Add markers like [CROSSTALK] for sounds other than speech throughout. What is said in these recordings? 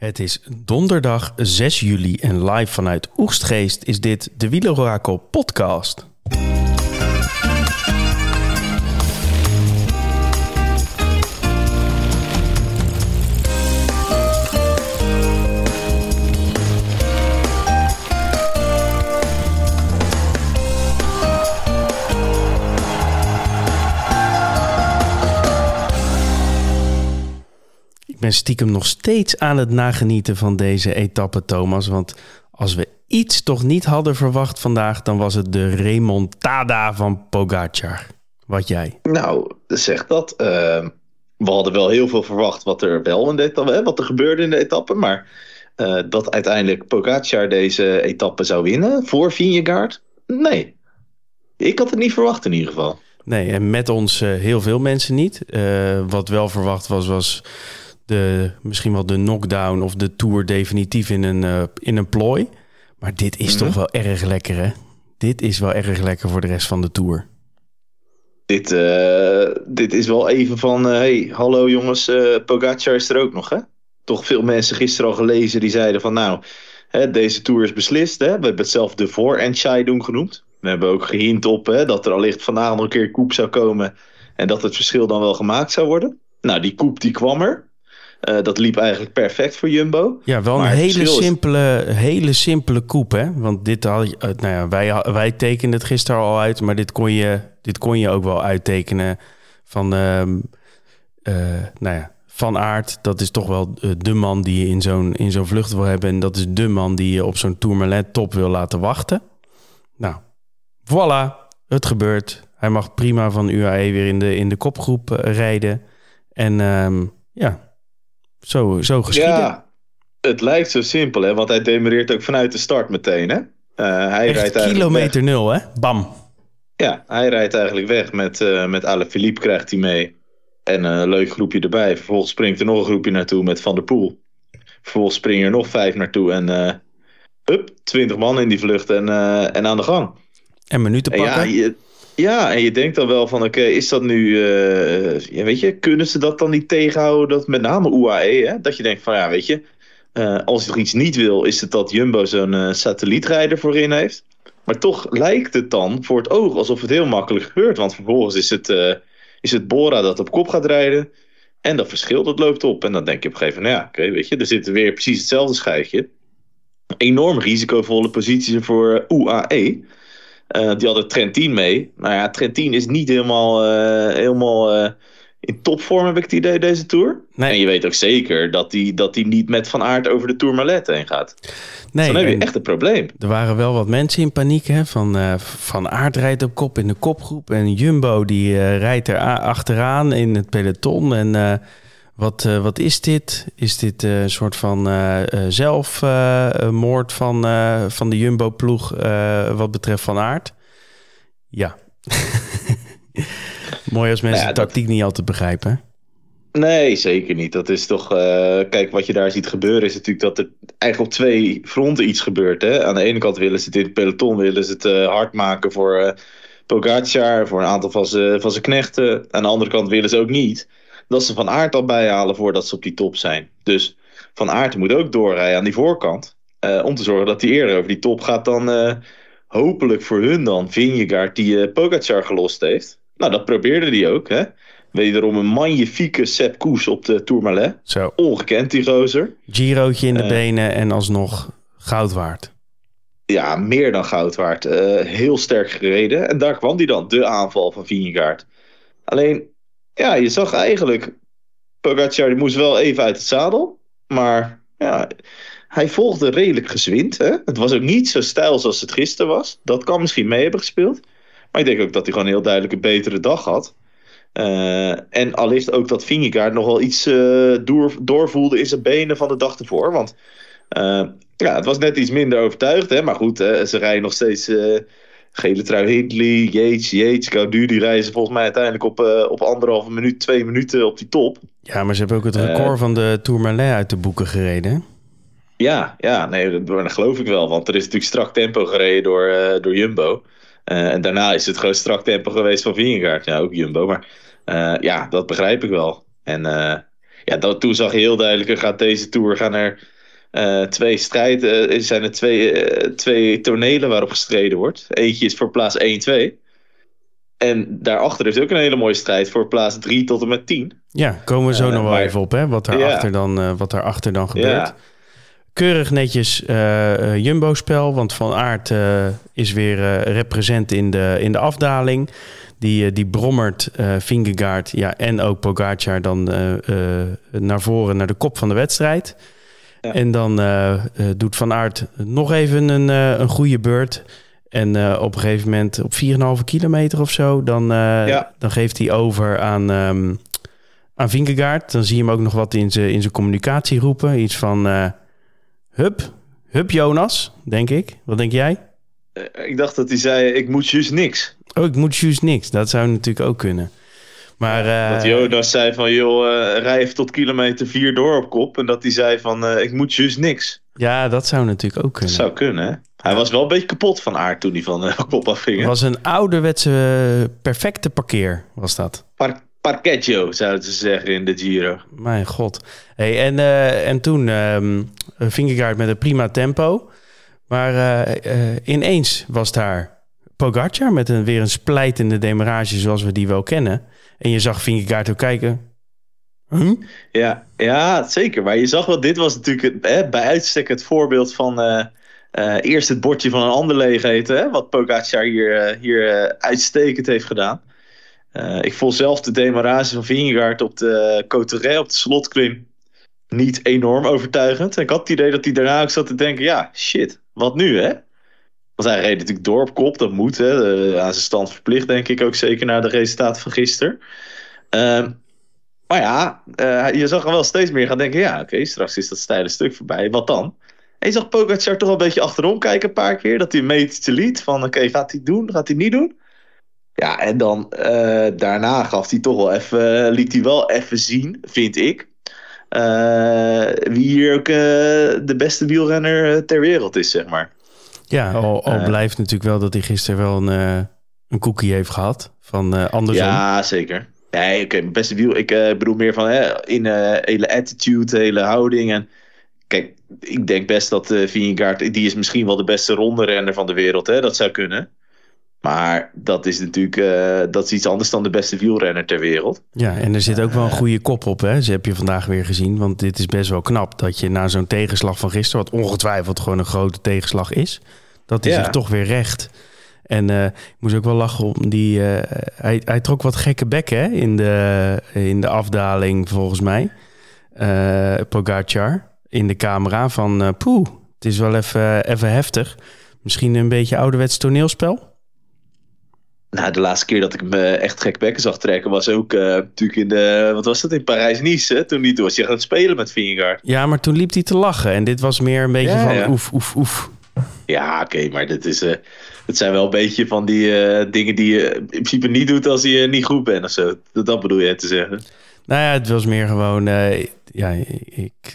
Het is donderdag 6 juli en live vanuit Oegstgeest is dit de Wielerorakel podcast. Ben stiekem nog steeds aan het nagenieten van deze etappe, Thomas. Want als we iets toch niet hadden verwacht vandaag, dan was het de remontada van Pogacar. Wat jij? Nou, zeg dat. Uh, we hadden wel heel veel verwacht wat er wel in de etappe, wat er gebeurde in de etappe. Maar uh, dat uiteindelijk Pogacar deze etappe zou winnen voor Vingegaard? Nee. Ik had het niet verwacht in ieder geval. Nee, en met ons uh, heel veel mensen niet. Uh, wat wel verwacht was, was de, misschien wel de knockdown of de tour definitief in een, uh, in een plooi. Maar dit is mm -hmm. toch wel erg lekker, hè? Dit is wel erg lekker voor de rest van de tour. Dit, uh, dit is wel even van, uh, hey, hallo jongens, Pogacar is er ook nog, hè? Toch veel mensen gisteren al gelezen die zeiden van, nou, hè, deze tour is beslist, hè? We hebben het zelf de voor-entscheidung genoemd. We hebben ook gehint op hè, dat er allicht vandaag nog een keer koep zou komen en dat het verschil dan wel gemaakt zou worden. Nou, die koep die kwam er. Uh, dat liep eigenlijk perfect voor Jumbo. Ja, wel een hele simpele, is... hele simpele koep, hè? Want dit had je, uh, nou ja, wij, wij tekenden het gisteren al uit, maar dit kon je, dit kon je ook wel uittekenen van, uh, nou ja, Van Aert. Dat is toch wel de man die je in zo'n, in zo'n vlucht wil hebben. En dat is de man die je op zo'n Tourmalet top wil laten wachten. Nou, voilà, het gebeurt. Hij mag prima van UAE weer in de, in de kopgroep rijden. En ehm, ja, zo, zo geschieden. Ja, het lijkt zo simpel, hè? Want hij demereert ook vanuit de start meteen, hè? Uh, hij Echt rijdt kilometer nul, hè? Bam. Ja, hij rijdt eigenlijk weg met, uh, met Philippe krijgt hij mee. En een leuk groepje erbij. Vervolgens springt er nog een groepje naartoe met Van der Poel. Vervolgens springen er nog vijf naartoe. En uh, up, twintig man in die vlucht en, uh, en aan de gang. En minuten pakken. En ja, je, ja, en je denkt dan wel van, oké, is dat nu, ja, weet je, kunnen ze dat dan niet tegenhouden, dat met name UAE, hè? dat je denkt van, ja, weet je, uh, als je nog iets niet wil, is het dat Jumbo zo'n uh, satellietrijder voorin heeft. Maar toch lijkt het dan voor het oog alsof het heel makkelijk gebeurt, want vervolgens is het, is het Bora dat op kop gaat rijden en dat verschil dat loopt op. En dan denk je op een gegeven moment, ja, oké, weet je, er zit weer precies hetzelfde schijfje. Enorm risicovolle posities voor UAE. Uh, die hadden Trentin mee. Nou ja, Trentin is niet helemaal, uh, helemaal uh, in topvorm, heb ik het idee, deze Tour. Nee. En je weet ook zeker dat hij dat die niet met Van Aert over de Tourmalet heen gaat. Nee, dus dan heb je echt een probleem. Er waren wel wat mensen in paniek. Hè? Van, van Aert rijdt op kop in de kopgroep. En Jumbo die rijdt er achteraan in het peloton. En wat, uh, wat is dit? Is dit uh, een soort van uh, zelfmoord van, van de Jumbo-ploeg wat betreft Van Aert? Ja. [LAUGHS] Mooi als mensen nou ja, de tactiek dat... niet altijd begrijpen. Nee, zeker niet. Dat is toch. kijk, wat je daar ziet gebeuren is natuurlijk dat er eigenlijk op twee fronten iets gebeurt. Hè? Aan de ene kant willen ze het in het peloton willen ze het hard maken voor Pogacar, voor een aantal van zijn van knechten. Aan de andere kant willen ze ook niet dat ze Van Aert al bijhalen voordat ze op die top zijn. Dus Van Aert moet ook doorrijden aan die voorkant. Uh, om te zorgen dat hij eerder over die top gaat dan uh, hopelijk voor hun dan Vingegaard die uh, Pogacar gelost heeft. Nou, dat probeerde hij ook. Hè? Wederom een magnifieke Sepp Koes op de Tourmalet. Zo. Ongekend die gozer. Girootje in de benen en alsnog goud waard. Ja, meer dan goud waard. heel sterk gereden. En daar kwam hij dan, de aanval van Vingegaard. Alleen, ja, je zag eigenlijk. Pogacar die moest wel even uit het zadel. Maar ja, hij volgde redelijk gezwind. Hè? Het was ook niet zo stijl zoals het gisteren was. Dat kan misschien mee hebben gespeeld. Maar ik denk ook dat hij gewoon heel duidelijk een betere dag had. Uh, en allicht ook dat Vingegaard nog wel iets uh, door, doorvoelde in zijn benen van de dag ervoor. Want uh, ja, het was net iets minder overtuigd. Hè? Maar goed, ze rijden nog steeds Gele trui Hindley, Yates, Yates, Gaudu, die reizen volgens mij uiteindelijk op, uh, op anderhalve minuut, twee minuten op die top. Ja, maar ze hebben ook het record uh, van de Tourmalet uit de boeken gereden. Ja, ja, nee, dat, geloof ik wel. Want er is natuurlijk strak tempo gereden door, uh, door Jumbo. en daarna is het gewoon strak tempo geweest van Vingegaard. Ja, ook Jumbo. Maar ja, dat begrijp ik wel. En ja, dat, toen zag je heel duidelijk, gaat deze Tour gaan er uh, twee strijden, uh, zijn er twee, uh, twee tonelen waarop gestreden wordt. Eentje is voor plaats 1-2. En daarachter is ook een hele mooie strijd voor plaats 3 tot en met 10. Ja, komen we zo nog wel even op, hè? Wat daarachter ja. dan, wat daarachter dan gebeurt. Ja. Keurig netjes Jumbo-spel, want Van Aert is weer represent in de, in de afdaling. Die, die brommert Vingegaard ja, en ook Pogacar dan naar voren, naar de kop van de wedstrijd. En dan uh, doet Van Aert nog even een, uh, een goede beurt. En op een gegeven moment op 4,5 kilometer of zo, dan, ja. dan geeft hij over aan, um, aan Vingegaard. Dan zie je hem ook nog wat in zijn in communicatie roepen. Iets van, hup, hup Jonas, denk ik. Wat denk jij? ik dacht dat hij zei, ik moet juist niks. Oh, ik moet juist niks. Dat zou natuurlijk ook kunnen. Maar, uh, dat Jonas zei van, joh, uh, rij even tot kilometer 4 door op kop. En dat hij zei van, uh, ik moet juist niks. Ja, dat zou natuurlijk ook kunnen. Dat zou kunnen, hè? Hij was wel een beetje kapot van aard toen hij van de [LAUGHS] kop afging. Het was een ouderwetse perfecte parkeer, was dat. Par parkeggio, zouden ze zeggen in de Giro. Mijn god. Hey, en, en toen um, Vingegaard met een prima tempo. Maar ineens was daar Pogacar met een, weer een splijtende demarage zoals we die wel kennen. En je zag Vingegaard ook kijken. Ja, ja, zeker. Maar je zag wel, dit was natuurlijk hè, bij uitstek het voorbeeld van uh, uh, eerst het bordje van een ander leeg eten. Hè, wat Pogacar hier, uh, hier uitstekend heeft gedaan. ik vond zelf de demarage van Vingegaard op de Coterre, op de slotklim, niet enorm overtuigend. En ik had het idee dat hij daarna ook zat te denken, ja, shit, wat nu hè? Want hij reed natuurlijk door op kop, dat moet. Hè. aan zijn stand verplicht, denk ik ook zeker naar de resultaten van gisteren. Uh, maar ja, uh, je zag hem wel steeds meer gaan denken: ja, oké, straks is dat steile stuk voorbij. Wat dan? En je zag Pogacar toch wel een beetje achterom kijken een paar keer. Dat hij een metertje liet. Van oké, gaat hij doen? Gaat hij niet doen? Ja, en dan uh, daarna gaf hij toch wel even, liet hij wel even zien, vind ik. Wie hier ook de beste wielrenner ter wereld is, zeg maar. Ja, al, al blijft natuurlijk wel dat hij gisteren wel een, uh, een cookie heeft gehad van uh, andersom. Ja, zeker. Nee, oké, okay, beste wiel. Ik uh, bedoel meer van hè, in hele attitude, hele houding. En kijk, ik denk best dat uh, Vingegaard, die is misschien wel de beste ronde van de wereld. Hè? Dat zou kunnen. Maar dat is natuurlijk dat is iets anders dan de beste wielrenner ter wereld. Ja, en er zit ook wel een goede kop op. Hè? Ze heb je vandaag weer gezien. Want dit is best wel knap dat je na zo'n tegenslag van gisteren, wat ongetwijfeld gewoon een grote tegenslag is, dat hij zich toch weer recht. En uh, ik moest ook wel lachen om die. Uh, hij, hij trok wat gekke bekken hè, in, de, in de afdaling, volgens mij. Pogacar in de camera van. poeh, het is wel even, even heftig. Misschien een beetje ouderwets toneelspel. Nou, de laatste keer dat ik me echt gek bekken zag trekken was ook natuurlijk in de, wat was dat, in Parijs-Nice. Toen niet was hij aan het spelen met Vingegaard. Ja, maar toen liep hij te lachen. En dit was meer een beetje ja, van ja. oef, oef, oef. Ja, oké, maar dit is, uh, het zijn wel een beetje van die uh, dingen die je in principe niet doet als je niet goed bent of zo. Dat, dat bedoel je te zeggen. Nou ja, het was meer gewoon, ja, ik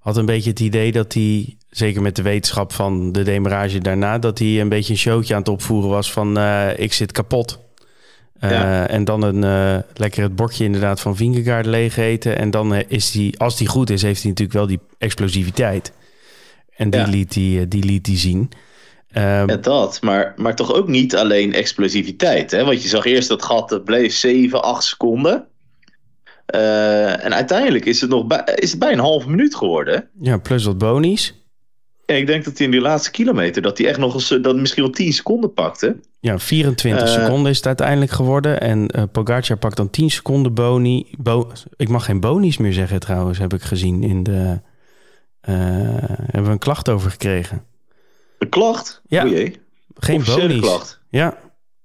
had een beetje het idee dat hij, zeker met de wetenschap van de demarage daarna, dat hij een beetje een showtje aan het opvoeren was van ik zit kapot. Ja. En dan een lekker het bordje inderdaad van Vingegaard leeg eten. En dan is hij, als die goed is, heeft hij natuurlijk wel die explosiviteit. En die, liet, die, die liet die zien. Um, ja, dat. Maar, maar toch ook niet alleen explosiviteit. Hè? Want je zag eerst dat gat dat bleef 7, 8 seconden. Uh, en uiteindelijk is het nog bij, is het bijna een halve minuut geworden. Ja, plus wat bonies. Ik denk dat hij in die laatste kilometer... dat hij echt nog eens dat misschien wel 10 seconden pakte. Ja, 24 uh, seconden is het uiteindelijk geworden. En uh, Pogacar pakt dan 10 seconden boni. Bo ik mag geen bonies meer zeggen trouwens, heb ik gezien in de... Uh, hebben we een klacht over gekregen. Een klacht? Ja. Geen bonies. klacht? Ja.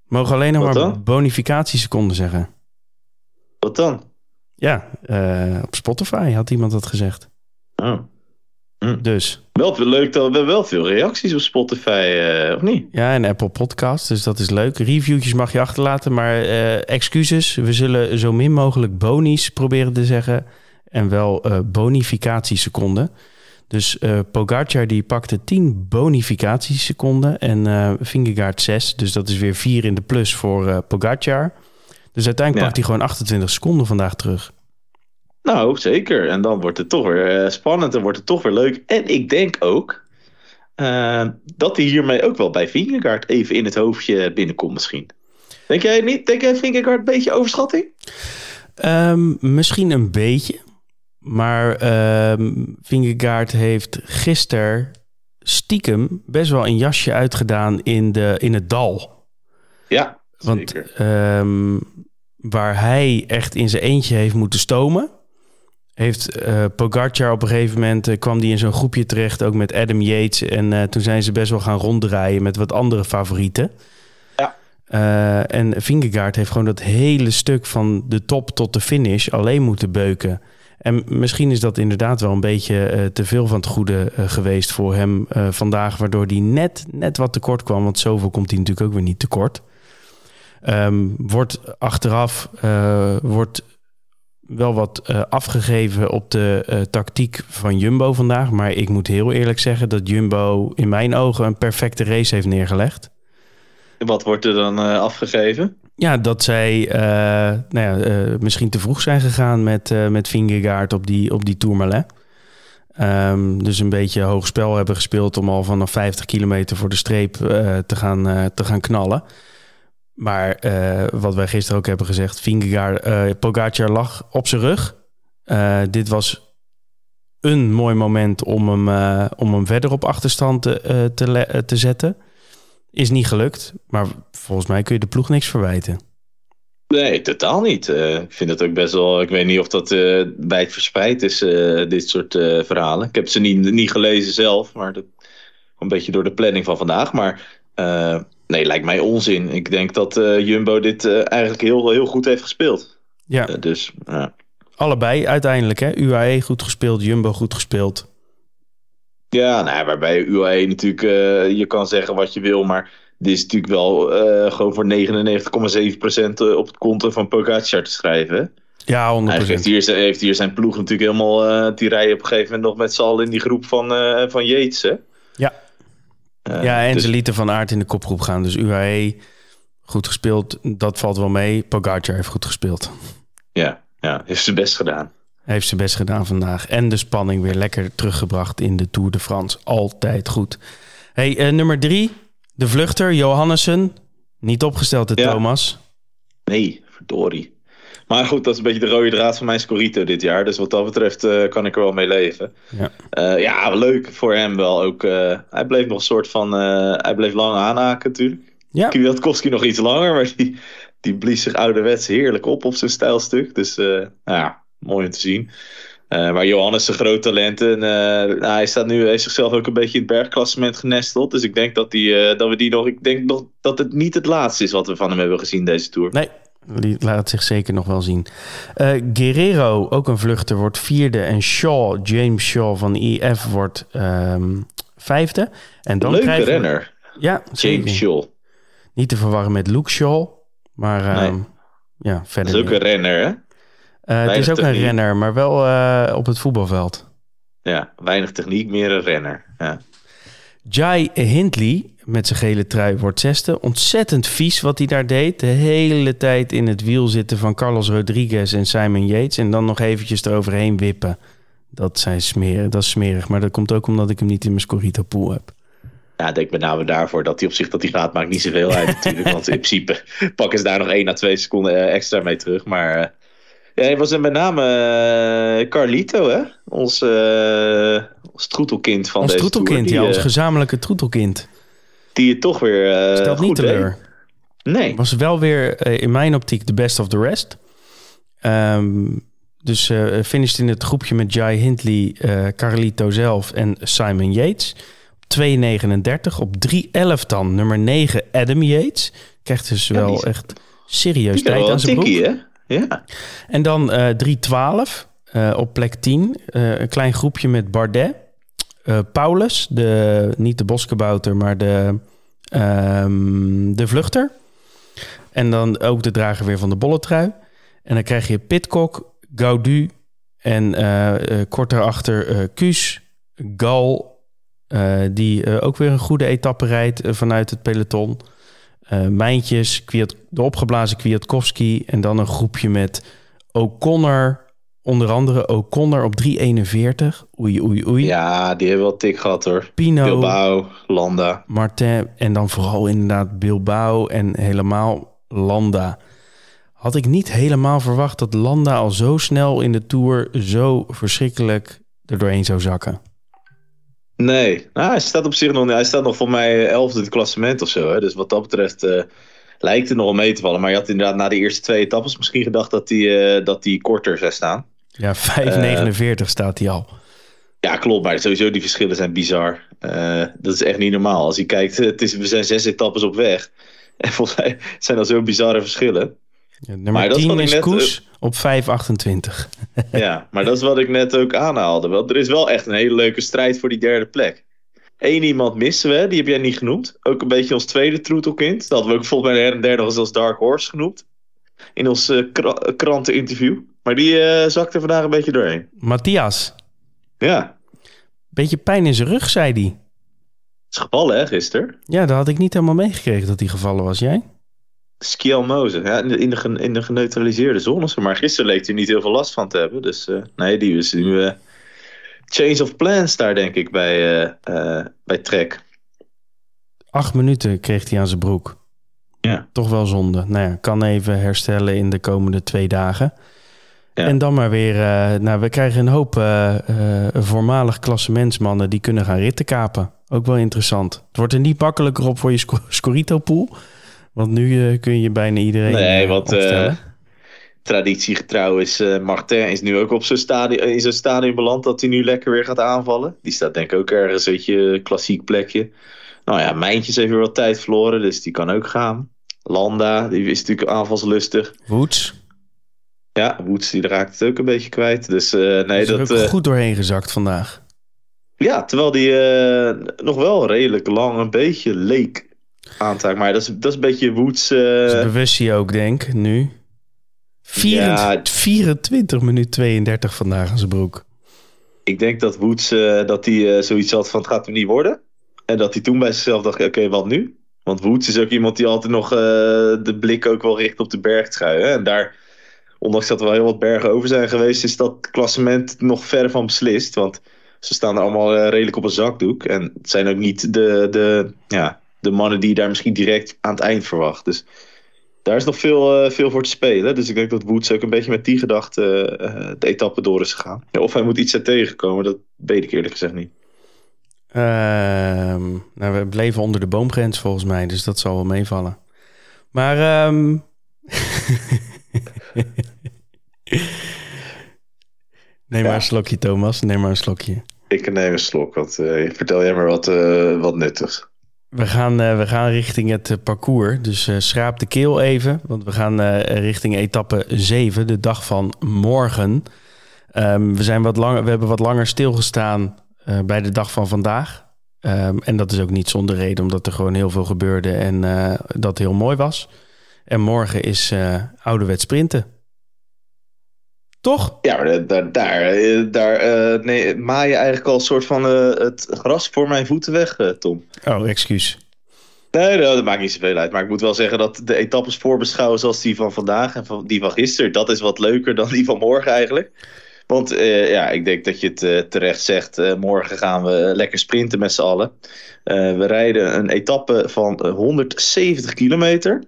Mogen alleen nog maar bonificatieseconden zeggen. Wat dan? Ja, op Spotify had iemand dat gezegd. Oh. Hm. Dus. Wel leuk dat we wel veel reacties op Spotify, uh, of niet? Ja, en Apple Podcasts, dus dat is leuk. Reviewtjes mag je achterlaten, maar uh, excuses. We zullen zo min mogelijk bonies proberen te zeggen. En wel bonificatieseconden. Dus uh, Pogacar die pakte 10 bonificatieseconden en uh, Vingegaard 6. Dus dat is weer 4 in de plus voor uh, Pogacar. Dus uiteindelijk ja. pakt hij gewoon 28 seconden vandaag terug. Nou, zeker. En dan wordt het toch weer uh, spannend en wordt het toch weer leuk. En ik denk ook uh, dat hij hiermee ook wel bij Vingegaard even in het hoofdje binnenkomt misschien. Denk jij niet? Denk jij Vingegaard een beetje overschatting? Um, misschien een beetje. Maar um, Vingegaard heeft gisteren stiekem best wel een jasje uitgedaan in, de, in het dal. Ja, Want um, waar hij echt in zijn eentje heeft moeten stomen... heeft uh, Pogacar op een gegeven moment... Uh, kwam die in zo'n groepje terecht, ook met Adam Yates. En uh, toen zijn ze best wel gaan ronddraaien met wat andere favorieten. Ja. En Vingegaard heeft gewoon dat hele stuk van de top tot de finish alleen moeten beuken. En misschien is dat inderdaad wel een beetje te veel van het goede geweest voor hem vandaag, waardoor hij net, net wat tekort kwam. Want zoveel komt hij natuurlijk ook weer niet tekort. Um, wordt achteraf wordt wel wat afgegeven op de tactiek van Jumbo vandaag. Maar ik moet heel eerlijk zeggen dat Jumbo in mijn ogen een perfecte race heeft neergelegd. Wat wordt er dan uh, afgegeven? Ja, dat zij nou ja, misschien te vroeg zijn gegaan met, met Vingegaard op die, op die Tourmalet. Um, dus een beetje hoog spel hebben gespeeld om al vanaf 50 kilometer voor de streep te, gaan, te gaan knallen. Maar wat wij gisteren ook hebben gezegd, Vingegaard, Pogacar lag op zijn rug. dit was een mooi moment om hem, om hem verder op achterstand te, te, te zetten. Is niet gelukt, maar volgens mij kun je de ploeg niks verwijten. Nee, totaal niet. Ik vind het ook best wel. Ik weet niet of dat uh, wijd verspreid is, dit soort verhalen. Ik heb ze niet, niet gelezen zelf, maar een beetje door de planning van vandaag. Maar nee, lijkt mij onzin. Ik denk dat Jumbo dit eigenlijk heel, heel goed heeft gespeeld. Ja. dus. Allebei uiteindelijk, hè? UAE goed gespeeld, Jumbo goed gespeeld. Ja, nou, waarbij UAE natuurlijk, je kan zeggen wat je wil, maar dit is natuurlijk wel gewoon voor 99,7% op het konto van Pogacar te schrijven. Ja, 100%. Hij heeft hier, heeft hier zijn ploeg natuurlijk helemaal, die rijden op een gegeven moment nog met z'n allen in die groep van, van Yates, hè? Ja. Ja, en dus... ze lieten Van Aert in de kopgroep gaan, dus UAE goed gespeeld, dat valt wel mee. Pogacar heeft goed gespeeld. Ja, ja heeft zijn best gedaan. Heeft zijn best gedaan vandaag. En de spanning weer lekker teruggebracht in de Tour de France. Altijd goed. Hey, uh, nummer drie. De vluchter, Johannessen. Niet opgesteld, de ja. Thomas. Nee, verdorie. Maar goed, dat is een beetje de rode draad van mijn Scorito dit jaar. Dus wat dat betreft uh, kan ik er wel mee leven. Ja, uh, ja leuk voor hem wel ook. hij bleef nog een soort van... hij bleef lang aanhaken natuurlijk. Ja. Kwiatkowski nog iets langer, maar die, die blies zich ouderwets heerlijk op op zijn stijlstuk. Dus nou ja, mooi om te zien. Uh, maar Johannes is een groot talent. En uh, hij staat nu heeft zichzelf ook een beetje in het bergklassement genesteld. Dus ik denk dat, die, uh, dat we die nog. Ik denk nog dat het niet het laatste is wat we van hem hebben gezien deze tour. Nee, die laat zich zeker nog wel zien. Guerrero, ook een vluchter, wordt vierde. En Shaw, James Shaw van IF, wordt um, vijfde. En dan Leuke krijgen we... renner. Ja, James Shaw. Niet te verwarren met Luke Shaw. Maar um, nee. ja, verder. Dat is ook een renner, hè? Uh, het is ook techniek. een renner, maar wel uh, op het voetbalveld. Ja, weinig techniek, meer een renner. Ja. Jai Hindley met zijn gele trui wordt zesde. Ontzettend vies wat hij daar deed. De hele tijd in het wiel zitten van Carlos Rodriguez en Simon Yates. En dan nog eventjes eroverheen wippen. Dat, zijn smeren, dat is smerig. Maar dat komt ook omdat ik hem niet in mijn Scorito pool heb. Ja, ik denk met name daarvoor dat hij op zich dat hij gaat, maakt niet zoveel uit natuurlijk. want in principe pakken ze daar nog 1 à 2 seconden extra mee terug. Maar uh, ja, hij was met name uh, Carlito, hè? Ons, uh, ons troetelkind van ons deze troetelkind, tour. ja, ons gezamenlijke troetelkind. Die je toch weer uh, Stelt niet teleur. Nee. Was wel weer in mijn optiek de best of the rest. Um, dus uh, finished in het groepje met Jai Hindley, uh, Carlito zelf en Simon Yates. Op 2,39. Op 3,11 dan nummer 9 Adam Yates. Krijgt dus ja, wel echt serieus tijd aan zijn broek. Hè? Ja. En dan uh, 312 uh, op plek 10. Uh, een klein groepje met Bardet. Uh, Paulus, de, niet de boskabouter, maar de, um, de vluchter. En dan ook de drager weer van de bolletrui. En dan krijg je Pitcock, Gaudu en kort daarachter Kuus, Gal, die ook weer een goede etappe rijdt vanuit het peloton. Mijntjes, de opgeblazen Kwiatkowski en dan een groepje met O'Connor, onder andere O'Connor op 3.41. Oei, oei, oei. Ja, die hebben wel tik gehad hoor. Pino, Bilbao, Landa. Martin en dan vooral inderdaad Bilbao en helemaal Landa. Had ik niet helemaal verwacht dat Landa al zo snel in de Tour zo verschrikkelijk er doorheen zou zakken. Nee, nou, hij staat op zich nog Hij staat nog voor mij elfde in het klassement of zo. Hè? Dus wat dat betreft uh, lijkt het nog wel mee te vallen. Maar je had inderdaad na de eerste twee etappes misschien gedacht dat hij uh, dat die korter zou staan. Ja, 5,49 staat hij al. Ja, klopt. Maar sowieso die verschillen zijn bizar. Uh, dat is echt niet normaal. Als je kijkt, het is, we zijn zes etappes op weg. [LAUGHS] En volgens mij zijn dat zo bizarre verschillen. Ja, nummer maar 10 is net, Koes op 5,28. [LAUGHS] ja, maar dat is wat ik net ook aanhaalde. Want er is wel echt een hele leuke strijd voor die derde plek. Eén iemand missen we, die heb jij niet genoemd. Ook een beetje ons tweede troetelkind. Dat hadden we ook volgens mij de derde nog eens als Dark Horse genoemd. In ons uh, kranteninterview. Maar die uh, zakte vandaag een beetje doorheen. Matthias. Ja. Beetje pijn in zijn rug, zei hij. Is gevallen, hè, gisteren? Ja, dat had ik niet helemaal meegekregen dat hij gevallen was. Jij? Skjelmoze, ja, in, de, in de geneutraliseerde zones. Maar gisteren leek hij niet heel veel last van te hebben. Dus uh, nee, die is nu uh, change of plans daar, denk ik, bij, bij Trek. Acht minuten kreeg hij aan zijn broek. Ja. Toch wel zonde. Nou ja, kan even herstellen in de komende twee dagen. Ja. En dan maar weer, nou, we krijgen een hoop voormalig klassementsmannen die kunnen gaan ritten kapen. Ook wel interessant. Het wordt er niet makkelijker op voor je sc Scorito-pool. Want nu uh, kun je bijna iedereen Nee, want uh, traditiegetrouw is uh, Martin is nu ook op zijn stadion, in zijn stadion beland dat hij nu lekker weer gaat aanvallen. Die staat denk ik ook ergens, weet je, klassiek plekje. Nou ja, Mijntjes heeft weer wat tijd verloren, dus die kan ook gaan. Landa, die is natuurlijk aanvalslustig. Woods. Ja, Woods die raakt het ook een beetje kwijt. Dus nee, is dat... is ook goed doorheen gezakt vandaag. Ja, terwijl die nog wel redelijk lang een beetje leek aantaak. Maar dat is, dat is een beetje Woods... Hij ook, denk nu. 24, ja, 24 minuut 32 vandaag aan zijn broek. Ik denk dat Woods uh, dat hij uh, zoiets had van het gaat er niet worden. En dat hij toen bij zichzelf dacht, oké, okay, wat nu? Want Woods is ook iemand die altijd nog uh, de blik ook wel richt op de bergtrui. Hè? En daar, ondanks dat er wel heel wat bergen over zijn geweest, is dat klassement nog ver van beslist. Want ze staan er allemaal redelijk op een zakdoek. En het zijn ook niet de, de, ja, de mannen die daar misschien direct aan het eind verwacht. Dus daar is nog veel, uh, veel voor te spelen. Dus ik denk dat Woods ook een beetje met die gedachte uh, de etappe door is gegaan. Of hij moet iets tegenkomen, dat weet ik eerlijk gezegd niet. Uh, nou, we bleven onder de boomgrens volgens mij, dus dat zal wel meevallen. Maar. Um... [LAUGHS] neem maar een slokje, Thomas. Neem maar een slokje. Ik neem een slok, want vertel jij maar wat, wat nuttigs. We gaan, uh, we gaan richting het uh, parcours. Dus uh, schraap de keel even. Want we gaan richting etappe 7, de dag van morgen. Um, we, zijn wat langer, we hebben wat langer stilgestaan bij de dag van vandaag. Um, en dat is ook niet zonder reden, omdat er gewoon heel veel gebeurde en dat heel mooi was. En morgen is ouderwets sprinten. Toch? Ja, maar daar, daar, daar uh, nee, maai je eigenlijk al een soort van uh, het gras voor mijn voeten weg, uh, Tom. Oh, excuus. Nee, nee, dat maakt niet zoveel uit. Maar ik moet wel zeggen dat de etappes voorbeschouwen zoals die van vandaag en van die van gisteren, dat is wat leuker dan die van morgen eigenlijk. Want ja, ik denk dat je het terecht zegt. morgen gaan we lekker sprinten met z'n allen. we rijden een etappe van 170 kilometer.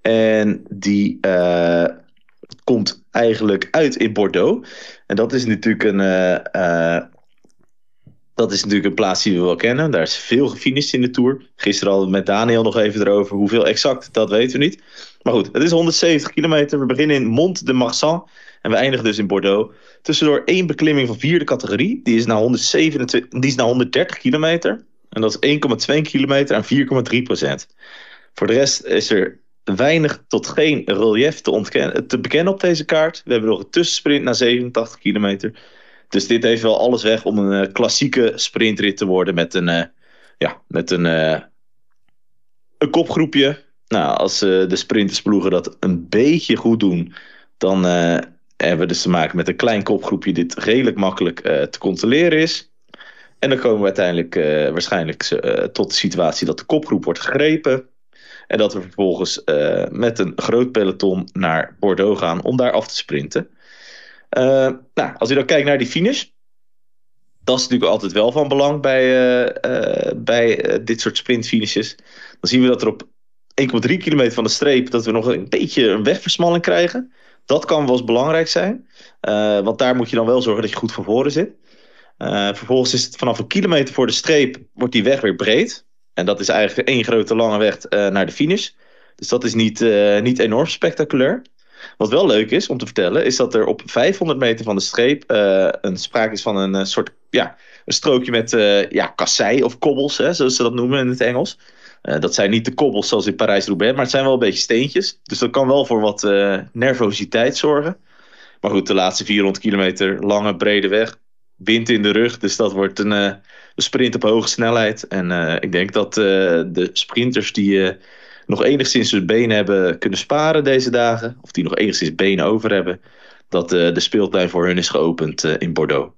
En die komt eigenlijk uit in Bordeaux. En dat is natuurlijk een, uh, uh, dat is natuurlijk een plaats die we wel kennen. Daar is veel gefinished in de Tour. Gisteren we met Daniel nog even erover. Hoeveel exact, dat weten we niet. Maar goed, het is 170 kilometer. We beginnen in Mont de Marsan. En we eindigen dus in Bordeaux. Tussendoor één beklimming van vierde categorie. Die is naar, 127, die is naar 130 kilometer. En dat is 1,2 kilometer aan 4,3 procent. Voor de rest is er weinig tot geen relief te, ontkennen, te bekennen op deze kaart. We hebben nog een tussensprint naar 87 kilometer. Dus dit heeft wel alles weg om een uh, klassieke sprintrit te worden met een, uh, ja, met een, uh, een kopgroepje. Nou, als de sprintersploegen dat een beetje goed doen, dan hebben we dus te maken met een klein kopgroepje dit redelijk makkelijk te controleren is. En dan komen we uiteindelijk waarschijnlijk tot de situatie dat de kopgroep wordt gegrepen. En dat we vervolgens uh, met een groot peloton naar Bordeaux gaan om daar af te sprinten. nou, als je dan kijkt naar die finish. Dat is natuurlijk altijd wel van belang bij, bij dit soort sprintfinishes. Dan zien we dat er op 1,3 kilometer van de streep... dat we nog een beetje een wegversmalling krijgen. Dat kan wel eens belangrijk zijn. want daar moet je dan wel zorgen dat je goed van voren zit. vervolgens is het vanaf een kilometer voor de streep... wordt die weg weer breed. En dat is eigenlijk één grote lange weg naar de finish. Dus dat is niet, niet enorm spectaculair. Wat wel leuk is om te vertellen, is dat er op 500 meter van de streep uh, een sprake is van een soort ja, een strookje met ja, kassei of kobbels, hè, zoals ze dat noemen in het Engels. dat zijn niet de kobbels zoals in Parijs-Roubaix, maar het zijn wel een beetje steentjes. Dus dat kan wel voor wat nervositeit zorgen. Maar goed, de laatste 400 kilometer lange, brede weg. Wind in de rug, dus dat wordt een sprint op hoge snelheid. En ik denk dat de sprinters die nog enigszins hun benen hebben kunnen sparen deze dagen, of die nog enigszins benen over hebben, dat de speeltuin voor hun is geopend in Bordeaux.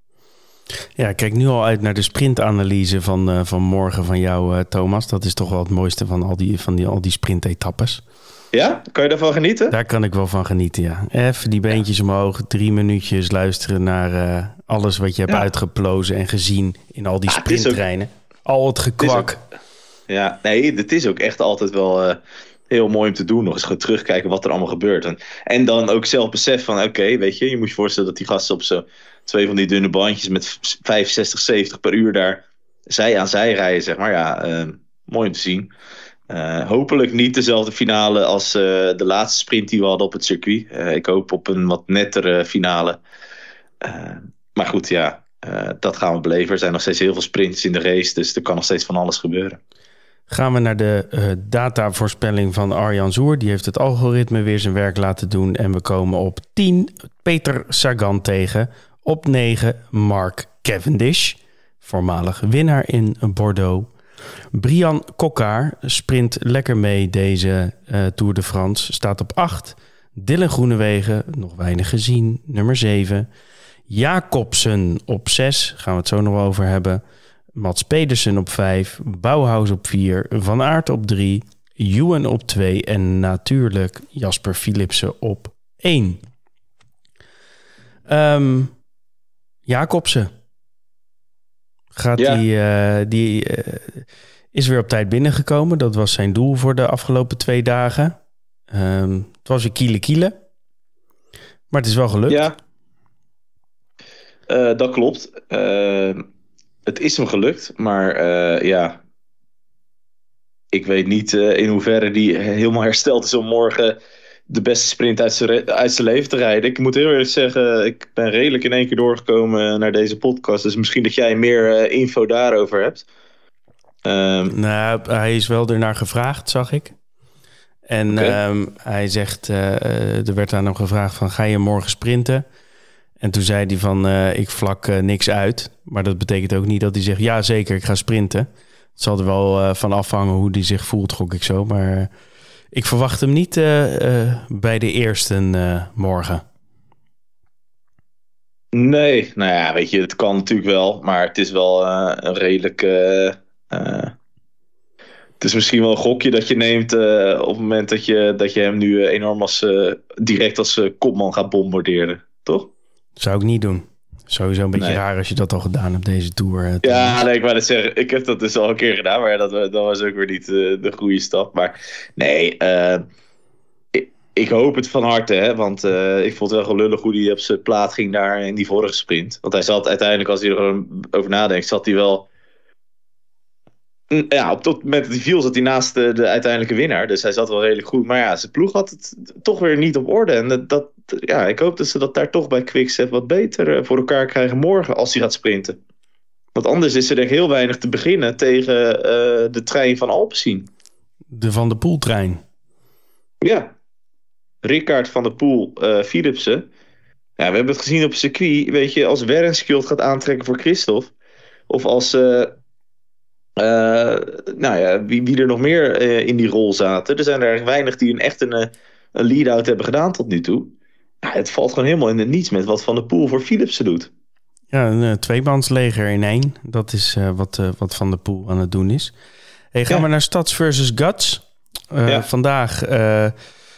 Ja, ik kijk nu al uit naar de sprintanalyse van, van morgen van jou, Thomas. Dat is toch wel het mooiste van al die, van die, al die sprintetappes. Ja, kan je daarvan genieten? Daar kan ik wel van genieten, ja. Even die beentjes omhoog, drie minuutjes luisteren naar alles wat je hebt ja. uitgeplozen en gezien in al die ah, sprinttreinen. Ook... Al het gekwak. Ja, nee, het is ook echt altijd wel uh, heel mooi om te doen. Nog eens gewoon terugkijken wat er allemaal gebeurt. En, en dan ook zelf besef van, oké, weet je, je moet je voorstellen dat die gasten op zo twee van die dunne bandjes met 65, 70 per uur daar zij aan zij rijden, zeg maar. Ja, uh, mooi om te zien. Uh, hopelijk niet dezelfde finale als de laatste sprint die we hadden op het circuit. ik hoop op een wat nettere finale. Maar goed, ja, dat gaan we beleven. Er zijn nog steeds heel veel sprints in de race, dus er kan nog steeds van alles gebeuren. Gaan we naar de uh, datavoorspelling van Arjan Zoer. Die heeft het algoritme weer zijn werk laten doen. En we komen op 10 Peter Sagan tegen. Op 9 Mark Cavendish, voormalig winnaar in Bordeaux. Brian Kokkaar sprint lekker mee deze uh, Tour de France. Staat op 8. Dylan Groenewegen, nog weinig gezien, nummer 7. Jacobsen op 6, gaan we het zo nog over hebben. Mats Pedersen op 5, Bauhaus op 4, Van Aert op 3, Ewan op 2 en natuurlijk Jasper Philipsen op 1. Um, Jacobsen. Gaat ja. die, uh, die uh, is weer op tijd binnengekomen. Dat was zijn doel voor de afgelopen twee dagen. Um, het was weer kiele kiele. Maar het is wel gelukt. Ja, uh, dat klopt. Uh, het is hem gelukt, maar uh, ja. Ik weet niet in hoeverre die helemaal hersteld is om morgen de beste sprint uit zijn, leven te rijden. Ik moet heel eerlijk zeggen, ik ben redelijk in één keer doorgekomen naar deze podcast. Dus misschien dat jij meer info daarover hebt. Um, nou, hij is wel ernaar gevraagd, zag ik. En okay. um, hij zegt, er werd aan hem gevraagd van, ga je morgen sprinten? En toen zei hij van, uh, ik vlak uh, niks uit. Maar dat betekent ook niet dat hij zegt, ja zeker, ik ga sprinten. Het zal er wel uh, van afhangen hoe hij zich voelt, gok ik zo. Maar ik verwacht hem niet bij de eerste morgen. Nee, nou ja, weet je, het kan natuurlijk wel. Maar het is wel een redelijk... het is misschien wel een gokje dat je neemt op het moment dat je, dat je hem nu enorm als direct als kopman gaat bombarderen, toch? Zou ik niet doen. Sowieso een beetje nee. raar als je dat al gedaan hebt deze tour. Eh, ja, nee, ik wou het zeggen. Ik heb dat dus al een keer gedaan, maar dat, dat was ook weer niet uh, de goede stap. Maar nee, uh, ik, ik, hoop het van harte, hè, want uh, ik vond het wel gelullig hoe hij op zijn plaat ging daar in die vorige sprint. Want hij zat uiteindelijk, als hij erover nadenkt, zat hij wel ja, op dat moment dat hij viel zat hij naast de, de, uiteindelijke winnaar. Dus hij zat wel redelijk goed. Maar ja, zijn ploeg had het toch weer niet op orde. En dat, dat ja, ik hoop dat ze dat daar toch bij Quickstep wat beter eh, voor elkaar krijgen morgen als hij gaat sprinten. Want anders is er heel weinig te beginnen tegen uh, de trein van Alpecin. De Van de Poel-trein. Ja. Ricard van der Poel, uh, Philipsen. Ja, we hebben het gezien op het circuit. Weet je, als Werenskild gaat aantrekken voor Christophe. Of als... Uh, nou ja, wie, wie er nog meer in die rol zaten. Er zijn er weinig die een echt een, eh, een lead-out hebben gedaan tot nu toe. Ja, het valt gewoon helemaal in het niets met wat Van der Poel voor Philipsen doet. Ja, een tweebandsleger in één. Dat is uh, wat, wat Van der Poel aan het doen is. Hey, gaan ja. we naar Stads versus Guts. Ja. Vandaag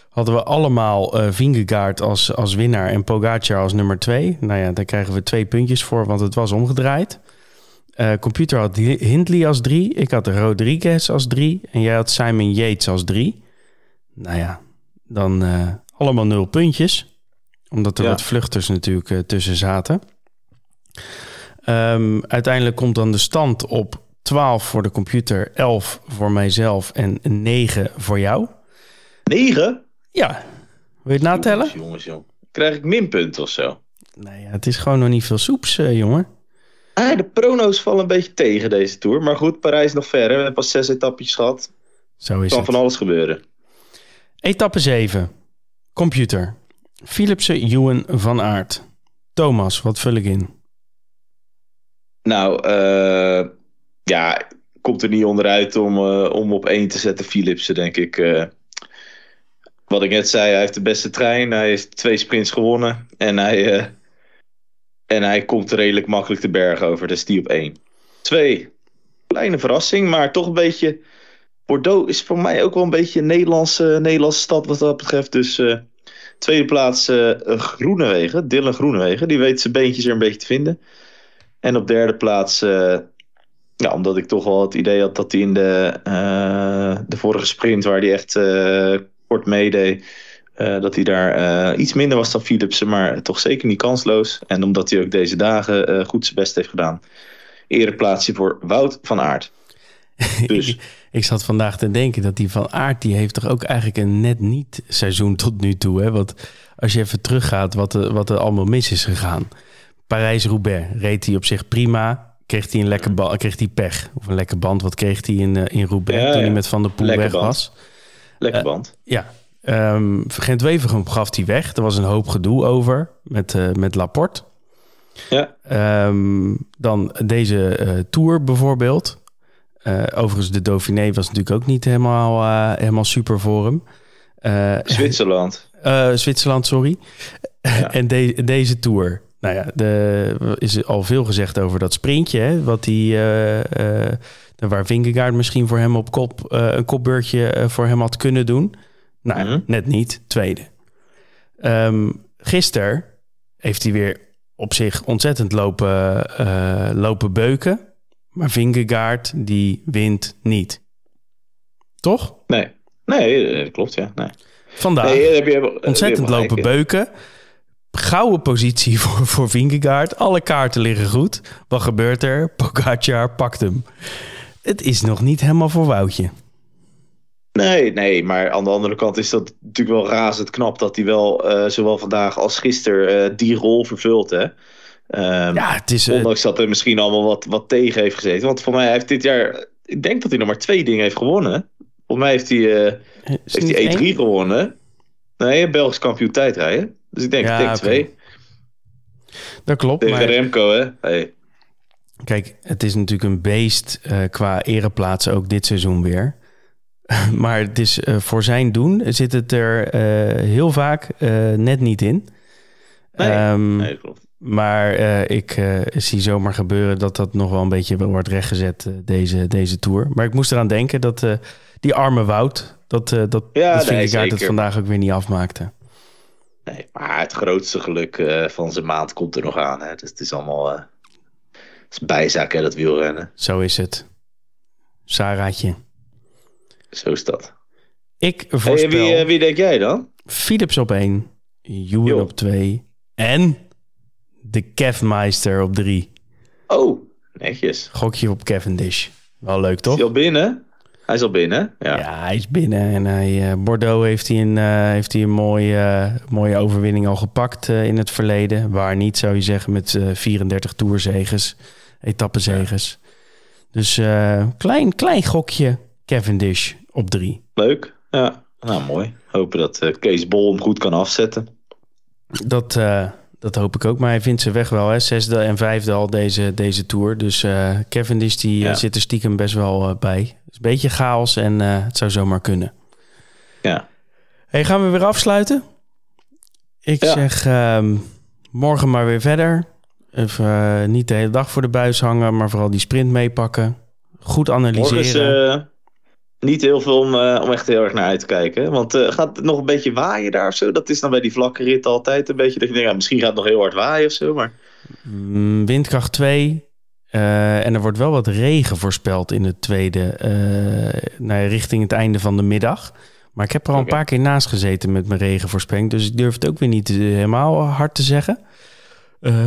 hadden we allemaal uh, Vingegaard als, als winnaar en Pogacar als nummer twee. Nou ja, daar krijgen we twee puntjes voor, want het was omgedraaid. Uh, computer had Hindley als drie. Ik had Rodriguez als drie. En jij had Simon Yates als drie. Nou ja, dan uh, allemaal nul puntjes. Omdat er ja. wat vluchters natuurlijk uh, tussen zaten. Um, uiteindelijk komt dan de stand op 12 voor de computer, 11 voor mijzelf en 9 voor jou. 9? Ja. Wil je het natellen? Jongens, jongens, jongens. Krijg ik minpunten of zo? Nee, ja, het is gewoon nog niet veel soeps, uh, jongen. Ah, de prono's vallen een beetje tegen deze tour. Maar goed, Parijs nog ver. Hè? We hebben pas zes etappes gehad. Zo is kan het. van alles gebeuren. Etappe 7. Computer. Philipsen, Ewan, Van Aert. Thomas, wat vul ik in? Nou, uh, ja, komt er niet onderuit om, uh, om op één te zetten Philipsen, denk ik. Uh, wat ik net zei, hij heeft de beste trein. Hij heeft twee sprints gewonnen. En hij, en hij komt redelijk makkelijk de berg over. Dus die op één. Twee, kleine verrassing, maar toch een beetje... Bordeaux is voor mij ook wel een beetje een Nederlandse, Nederlandse stad wat dat betreft. Dus tweede plaats Groenewegen, Dylan Groenewegen. Die weet zijn beentjes er een beetje te vinden. En op derde plaats, uh, ja, omdat ik toch wel het idee had dat hij in de, uh, de vorige sprint, waar hij echt uh, kort meedeed, dat hij daar iets minder was dan Philipsen, maar toch zeker niet kansloos. En omdat hij ook deze dagen goed zijn best heeft gedaan. Ereplaatsje voor Wout van Aert. [LAUGHS] Dus. ik, ik zat vandaag te denken dat die van Aert, die heeft toch ook eigenlijk een net niet seizoen tot nu toe. Hè? Want als je even teruggaat wat er, wat er allemaal mis is gegaan. Parijs-Roubaix reed hij op zich prima. Kreeg hij een lekker band, kreeg hij pech. Of een lekker band. Wat kreeg hij in, uh, in Roubaix ja, toen hij met Van der Poel lekker weg band. was? Lekker band. Uh, ja. Um, Gent-Wevergem gaf hij weg. Er was een hoop gedoe over met, uh, met Laporte. Ja. Um, dan deze Tour bijvoorbeeld. Overigens, de Dauphiné was natuurlijk ook niet helemaal, helemaal super voor hem. Zwitserland. [LAUGHS] Zwitserland, sorry. Ja. [LAUGHS] en de, deze Tour. Nou ja, er is al veel gezegd over dat sprintje. Hè, wat die, waar Vingegaard misschien voor hem op kop een kopbeurtje voor hem had kunnen doen. Nou, Mhm. net niet. Tweede. Um, gisteren heeft hij weer op zich ontzettend lopen, lopen beuken. Maar Vingegaard, die wint niet. Toch? Nee, nee dat klopt, ja. Nee. Vandaag Nee, heb je- heb ontzettend je lopen beuken. Gouden positie [LAUGHS] voor, voor Vingegaard. Alle kaarten liggen goed. Wat gebeurt er? Pogacar pakt hem. Het is nog niet helemaal voor Woutje. Nee, nee, maar aan de andere kant is dat natuurlijk wel razend knap dat hij wel eh, zowel vandaag als gisteren eh, die rol vervult. Hè? Ehm, Ja, het is... eh, Ondanks dat er misschien allemaal wat, wat tegen heeft gezeten. Want voor mij heeft dit jaar, ik denk dat hij nog maar twee dingen heeft gewonnen. Volgens mij heeft hij, is heeft hij E3 één? gewonnen. Nee, Belgisch kampioen tijdrijden. Dus ik denk, Ja, ik denk oké. twee. Dat klopt. Tegen Maar Remco, hè? Hey. kijk, het is natuurlijk een beest eh, qua ereplaatsen ook dit seizoen weer. [LAUGHS] maar het is, voor zijn doen zit het er heel vaak net niet in. Nee, Ehm, nee, klopt. Maar eh, ik eh, zie zomaar gebeuren dat dat nog wel een beetje wordt rechtgezet, eh, deze, deze tour. Maar ik moest eraan denken dat die arme Wout, dat, dat, Ja, dat nee, Vingegaard het zeker. vandaag ook weer niet afmaakte. Nee, maar het grootste geluk van zijn maand komt er nog aan. Hè? Dus het is allemaal het is bijzaak, hè, dat wielrennen. Zo is het. Sarah'tje. Zo is dat. Ik Hey, voorspel wie, eh, wie denk jij dan? Philips op 1, Ewan Jo. op 2 en de Kevmeister op 3. Oh, netjes. Gokje op Cavendish. Wel leuk, Is toch? hij al binnen? Hij is al binnen, ja. Ja, hij is binnen. En hij, eh, Bordeaux heeft hij een, eh, heeft hij een mooie, eh, mooie overwinning al gepakt in het verleden. Waar niet, zou je zeggen, met eh 34 toerzegers, etappenzegers. Dus eh, klein, klein gokje Cavendish op drie. Leuk. Ja, nou mooi. Hopen dat Kees Bol hem goed kan afzetten. Dat, eh, dat hoop ik ook. Maar hij vindt zijn weg wel. Hè? Zesde en vijfde al deze, deze Tour. Dus eh Cavendish die, eh, Ja. zit er stiekem best wel eh, bij. Is een beetje chaos en het zou zomaar kunnen. Ja, Hey, gaan we weer afsluiten? Ik Ja. zeg ehm, morgen maar weer verder. Even niet de hele dag voor de buis hangen, maar vooral die sprint meepakken. Goed morgen is, analyseren. Niet heel veel om, uh, om echt heel erg naar uit te kijken. Want uh, gaat het nog een beetje waaien daar of zo? Dat is dan bij die vlakke rit altijd een beetje dat je denkt, ja, misschien gaat het nog heel hard waaien of zo. Maar... Mm, windkracht 2. Uh, en er wordt wel wat regen voorspeld in het tweede, nou, richting het einde van de middag. Maar ik heb er al een paar keer naast gezeten met mijn regenvoorspelling. Dus ik durf het ook weer niet helemaal hard te zeggen.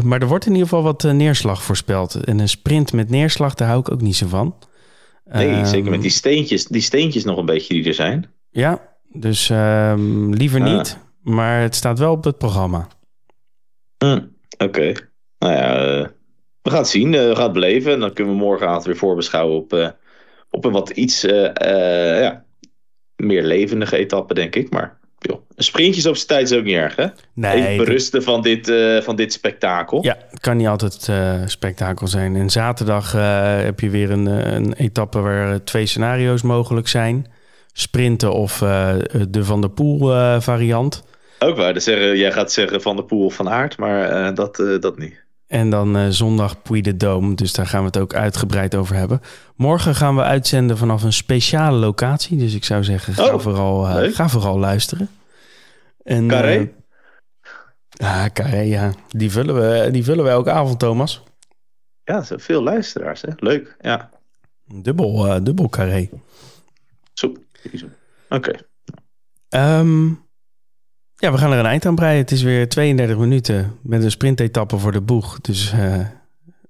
maar er wordt in ieder geval wat neerslag voorspeld. En een sprint met neerslag, daar hou ik ook niet zo van. Nee, um, zeker met die steentjes, die steentjes nog een beetje die er zijn. Ja, dus um, liever ah. niet. Maar het staat wel op het programma. Mm, Oké. Okay. Nou ja, uh, we gaan het zien. Uh, we gaan het beleven. En dan kunnen we morgenavond weer voorbeschouwen op, uh, op een wat iets ja, meer levendige etappe, denk ik. Maar joh, een sprintjes op zijn tijd is ook niet erg, hè? Nee. Even berusten van, dit, uh, van dit spektakel. Ja, het kan niet altijd uh, spektakel zijn. En zaterdag uh, heb je weer een, een etappe waar twee scenario's mogelijk zijn. Sprinten of de Van der Poel variant. Ook waar, dus zeggen, jij gaat zeggen Van der Poel of Van Aert, maar dat, dat niet. En dan zondag Puy de Dome, dus daar gaan we het ook uitgebreid over hebben. Morgen gaan we uitzenden vanaf een speciale locatie. Dus ik zou zeggen, ga, oh, vooral, ga vooral luisteren. En, Carré? Uh, ah, Carré, ja. Die vullen, we, die vullen we elke avond, Thomas. Ja, veel luisteraars, hè? Leuk, ja. Dubbel, dubbel Carré. Zo, oké. Okay. Um, ja, we gaan er een eind aan breien. Het is weer 32 minuten met een sprintetappe voor de boeg. Dus uh,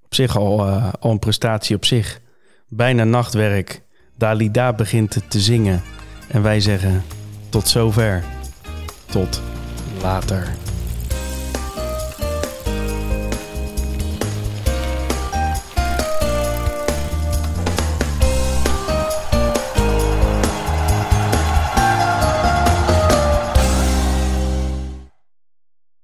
op zich al, uh, al een prestatie op zich. Bijna nachtwerk. Dalida begint te zingen. En wij zeggen tot zover. Tot later.